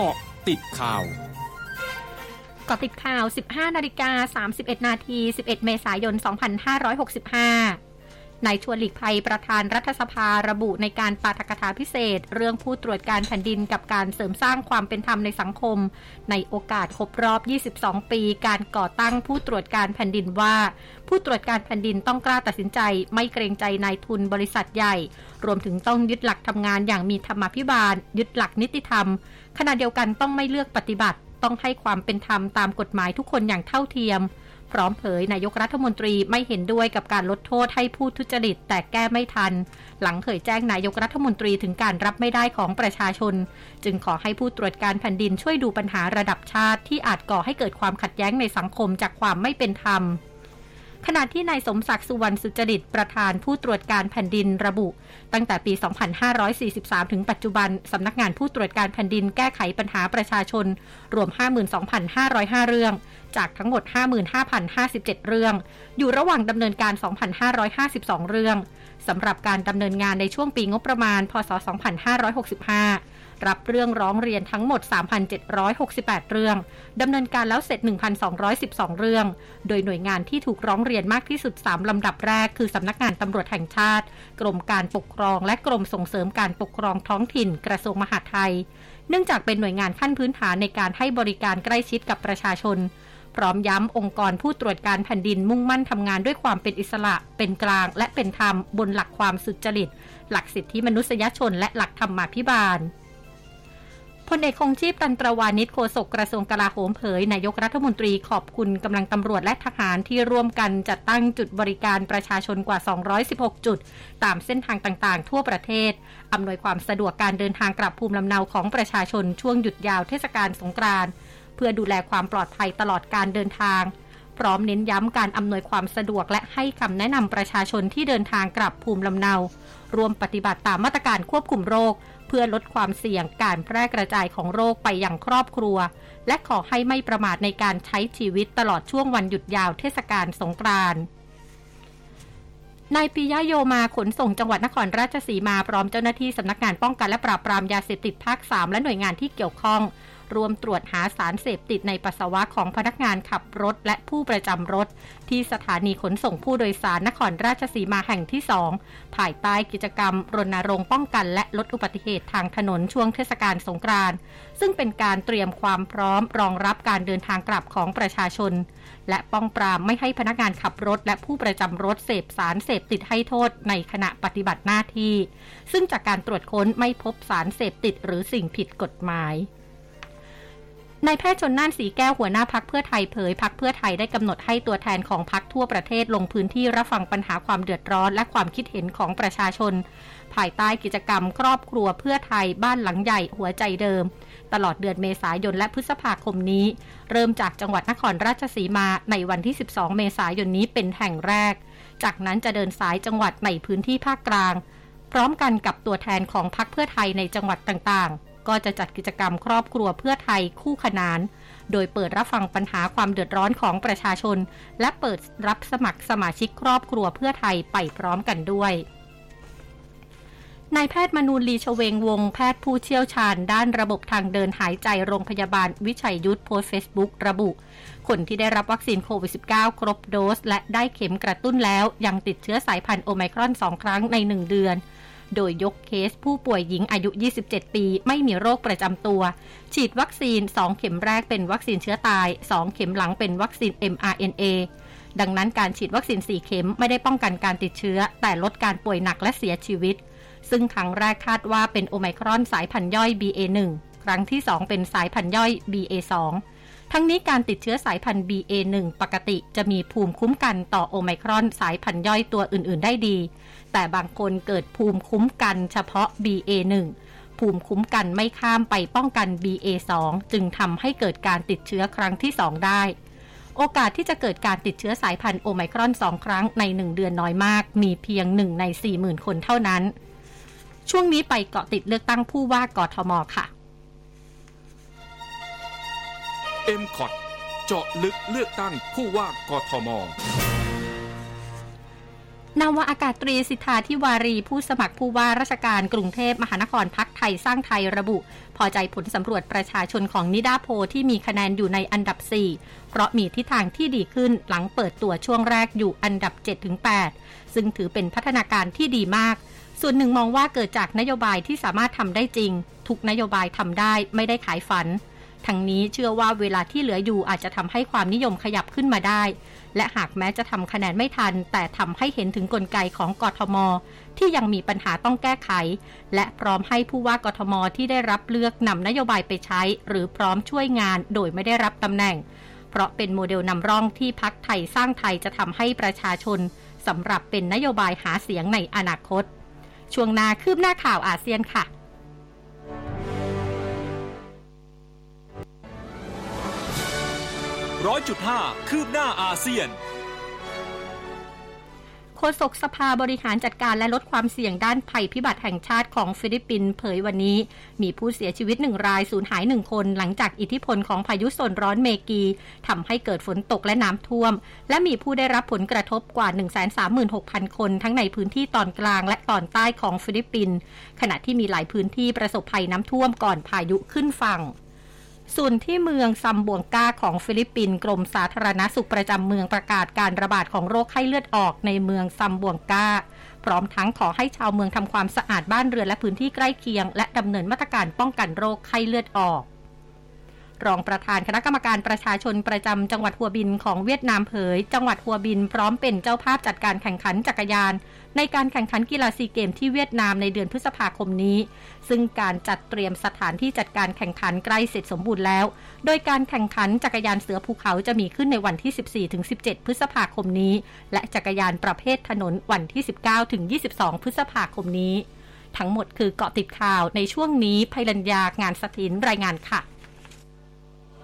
เกาะติดข่าวกาะติดข่าว 15 นาฬิกา 31 นาที 11 เมษายน 2565 นายชวนหลีกภัยประธานรัฐสภาระบุในการปาฐกถาพิเศษ เรื่องผู้ตรวจการแผ่นดินกับการเสริมสร้างความเป็นธรรมในสังคม ในโอกาสครบรอบ 22 ปี การก่อตั้งผู้ตรวจการแผ่นดินว่า ผู้ตรวจการแผ่นดินต้องกล้าตัดสินใจ ไม่เกรงใจนายทุนบริษัทใหญ่ รวมถึงต้องยึดหลักทำงานอย่างมีธรรมาภิบาล ยึดหลักนิติธรรม ขณะเดียวกันต้องไม่เลือกปฏิบัติ ต้องให้ความเป็นธรรมตามกฎหมายทุกคนอย่างเท่าเทียม พร้อมเผยนายกรัฐมนตรีไม่เห็นด้วยกับการลดโทษให้ผู้ทุจริต แต่แก้ไม่ทัน หลังเผยแจ้งนายกรัฐมนตรีถึงการรับไม่ได้ของประชาชน จึงขอให้ผู้ตรวจการแผ่นดินช่วยดูปัญหาระดับชาติที่อาจก่อให้เกิดความขัดแย้งในสังคมจากความไม่เป็นธรรม ขณะที่นายสมศักดิ์สุวรรณสุจริตประธานผู้ตรวจการแผ่นดินระบุ ตั้งแต่ปี 2543 ถึงปัจจุบัน สำนักงานผู้ตรวจการแผ่นดินแก้ไขปัญหาประชาชน รวม 52,505 เรื่อง จากทั้งหมด 55,057 เรื่อง อยู่ระหว่างดำเนินการ 2,552 เรื่องสำหรับการดำเนินงานในช่วงปีงบประมาณ พศ 2565 รับเรื่องร้องเรียนทั้งหมด 3,768 เรื่องดำเนินการแล้วเสร็จ 1,212 เรื่อง โดยหน่วยงานที่ถูกร้องเรียนมากที่สุด 3 ลำดับแรก คือสำนักงานตำรวจแห่งชาติ กรมการปกครอง และกรมส่งเสริมการปกครองท้องถิ่น กระทรวงมหาดไทย เนื่องจากเป็นหน่วยงานขั้นพื้นฐานในการให้บริการใกล้ชิดกับประชาชนพร้อมย้ำองค์กรผู้ตรวจการแผ่นดินมุ่งมั่นทำงานด้วยความเป็นอิสระ เป็นกลาง และเป็นธรรมบนหลักความสุจริต หลักสิทธิมนุษยชนและหลักธรรมาภิบาล พลเอกคงชีพตันตรวานิชโฆษกกระทรวงกลาโหมเผยนายกรัฐมนตรีขอบคุณกำลังตำรวจและทหารที่ร่วมกันจัดตั้งจุดบริการประชาชนกว่า 216 จุด ตามเส้นทางต่างๆ ทั่วประเทศ อำนวยความสะดวกการเดินทางกลับภูมิลำเนาของประชาชนช่วงหยุดยาวเทศกาลสงกรานต์เพื่อดูแลความปลอดภัยตลอดการเดินทาง พร้อมเน้นย้ำการอำนวยความสะดวกและให้คำแนะนำประชาชนที่เดินทางกลับภูมิลำเนารวมปฏิบัติตามมาตรการควบคุมโรค เพื่อลดความเสี่ยงการแพร่กระจายของโรคไปยังครอบครัว และขอให้ไม่ประมาทในการใช้ชีวิตตลอดช่วงวันหยุดยาวเทศกาลสงกรานต์นายปิยะโยมาขนส่งจังหวัดนครราชสีมาพร้อมเจ้าหน้าที่สำนักงานป้องกันและปราบปรามยาเสพติดภาค 3 และหน่วยงานที่เกี่ยวข้อง รวมตรวจหาสารเสพติดในปัสสาวะของพนักงานขับรถและผู้ประจำรถ ที่สถานีขนส่งผู้โดยสารนครราชสีมาแห่งที่สองภายใต้กิจกรรม รณรงค์ป้องกันและลดอุบัติเหตุทางถนนช่วงเทศกาลสงกรานต์ซึ่งเป็นการเตรียมความพร้อมรองรับการเดินทางกลับของประชาชน และป้องปรามไม่ให้พนักงานขับรถ และผู้ประจำรถเสพสารเสพติดให้โทษในขณะปฏิบัติหน้าที่ ซึ่งจากการตรวจค้นไม่พบสารเสพติดหรือสิ่งผิดกฎหมาย นายแพทย์ชนน่านสีแก้วหัวหน้าพักเพื่อไทยเผยพักเพื่อไทยได้กำหนดให้ตัวแทนของพักทั่วประเทศลงพื้นที่รับฟังปัญหาความเดือดร้อน และความคิดเห็นของประชาชน ภายใต้กิจกรรมครอบครัวเพื่อไทยบ้านหลังใหญ่หัวใจเดิม ตลอดเดือนเมษายนและพฤษภาคมนี้ เริ่มจากจังหวัดนครราชสีมาในวันที่ 12 เมษายนนี้เป็นแห่งแรก จากนั้นจะเดินสายจังหวัดในพื้นที่ภาคกลาง พร้อมกันกับตัวแทนของพักเพื่อไทยในจังหวัดต่างๆ ก็จะจัดกิจกรรมครอบครัวเพื่อไทยคู่ขนาน โดยเปิดรับฟังปัญหาความเดือดร้อนของประชาชน และเปิดรับสมัครสมาชิกครอบครัวเพื่อไทยไปพร้อมกันด้วยนายแพทย์มนูลีชเวงวง แพทย์ผู้เชี่ยวชาญด้านระบบทางเดินหายใจโรงพยาบาลวิชัยยุทธโพสเฟซบุ๊กระบุ คนที่ได้รับวัคซีนโควิด -19 ครบโดส และได้เข็มกระตุ้นแล้วยังติดเชื้อสายพันธุ์โอไมครอนสองครั้งในหนึ่งเดือน โดยยกเคสผู้ป่วยหญิงอายุ 27 ปี ไม่มีโรคประจำตัว ฉีดวัคซีน 2 เข็มแรกเป็นวัคซีนเชื้อตาย 2 เข็มหลังเป็นวัคซีน mRNA ดังนั้นการฉีดวัคซีน 4 เข็มไม่ได้ป้องกันการติดเชื้อ แต่ลดการป่วยหนักและเสียชีวิต ซึ่งครั้งแรกคาดว่าเป็นโอไมครอนสายพันธุ์ย่อย BA1 ครั้งที่ 2 เป็นสายพันธุ์ย่อย BA2 ทั้งนี้การติดเชื้อสายพันธุ์ BA1 ปกติจะมีภูมิคุ้มกันต่อโอไมครอนสายพันธุ์ย่อยตัวอื่น ๆ ได้ดี แต่บางคนเกิดภูมิคุ้มกันเฉพาะ BA1 ภูมิคุ้มกันไม่ข้ามไปป้องกัน BA2 จึงทำให้เกิดการติดเชื้อครั้งที่ 2 ได้ โอกาสที่จะเกิดการติดเชื้อสายพันธุ์โอไมครอน 2 ครั้งใน 1 เดือนน้อยมาก มีเพียง 1 ใน 40,000 คนเท่านั้น ช่วงนี้ไปเกาะติดเลือกตั้งผู้ว่ากทมค่ะ m c o t เจาะลึกเลือกตั้งผู้ว่ากทมนาวาอากาศตรีสิทธาธิวารีผู้สมัครผู้ว่าราชการกรุงเทพมหานครพักไทยสร้างไทยระบุ พอใจผลสำรวจประชาชนของนิดาโพที่มีคะแนนอยู่ในอันดับ 4 เพราะมีทิศทางที่ดีขึ้นหลังเปิดตัวช่วงแรกอยู่อันดับ 7-8 ซึ่งถือเป็นพัฒนาการที่ดีมาก ส่วนหนึ่งมองว่าเกิดจากนโยบายที่สามารถทำได้จริง ทุกนโยบายทำได้ไม่ได้ขายฝัน ทั้งนี้เชื่อว่าเวลาที่เหลืออยู่อาจจะทำให้ความนิยมขยับขึ้นมาได้ และหากแม้จะทำคะแนนไม่ทัน แต่ทำให้เห็นถึงกลไกของกทม ที่ยังมีปัญหาต้องแก้ไข และพร้อมให้ผู้ว่ากทมที่ได้รับเลือกนำนโยบายไปใช้ หรือพร้อมช่วยงานโดยไม่ได้รับตำแหน่ง เพราะเป็นโมเดลนำร่องที่พรรคไทยสร้างไทยจะทำให้ประชาชนสำหรับเป็นนโยบายหาเสียงในอนาคต ช่วงหน้าคืบหน้าข่าวอาเซียนค่ะ ร้อยจุดห้าคืบหน้าอาเซียนโฆษกสภาบริหารจัดการและลดความเสี่ยงด้านภัยพิบัติแห่งชาติของฟิลิปปินส์เผยวันนี้ มีผู้เสียชีวิตหนึ่งรายสูญหายหนึ่งคนหลังจากอิทธิพลของพายุโซนร้อนเมกีทำให้เกิดฝนตกและน้ำท่วม และมีผู้ได้รับผลกระทบกว่า 136,000 คน ทั้งในพื้นที่ตอนกลางและตอนใต้ของฟิลิปปินส์ขณะที่มีหลายพื้นที่ประสบภัยน้ำท่วมก่อนพายุขึ้นฝั่ง ส่วนที่เมืองซัมบวงกาของฟิลิปปินส์กรมสาธารณสุขประจำเมืองประกาศการระบาดของโรคไข้เลือดออกในเมืองซัมบวงกาพร้อมทั้งขอให้ชาวเมืองทำความสะอาดบ้านเรือนและพื้นที่ใกล้เคียง และดำเนินมาตรการป้องกันโรคไข้เลือดออก รองประธานคณะกรรมการประชาชนประจำจังหวัดหัวบินของเวียดนามเผย จังหวัดหัวบินพร้อมเป็นเจ้าภาพจัดการแข่งขันจักรยาน ในการแข่งขันกีฬาซีเกมที่เวียดนามในเดือนพฤษภาคมนี้ ซึ่งการจัดเตรียมสถานที่จัดการแข่งขันใกล้เสร็จสมบูรณ์แล้ว โดยการแข่งขันจักรยานเสือภูเขาจะมีขึ้นในวันที่ 14-17 พฤษภาคมนี้ และจักรยานประเภทถนนวันที่ 19-22 พฤษภาคมนี้ ทั้งหมดคือเกาะติดข่าวในช่วงนี้ภัยรัญญางานสถินรายงานค่ะ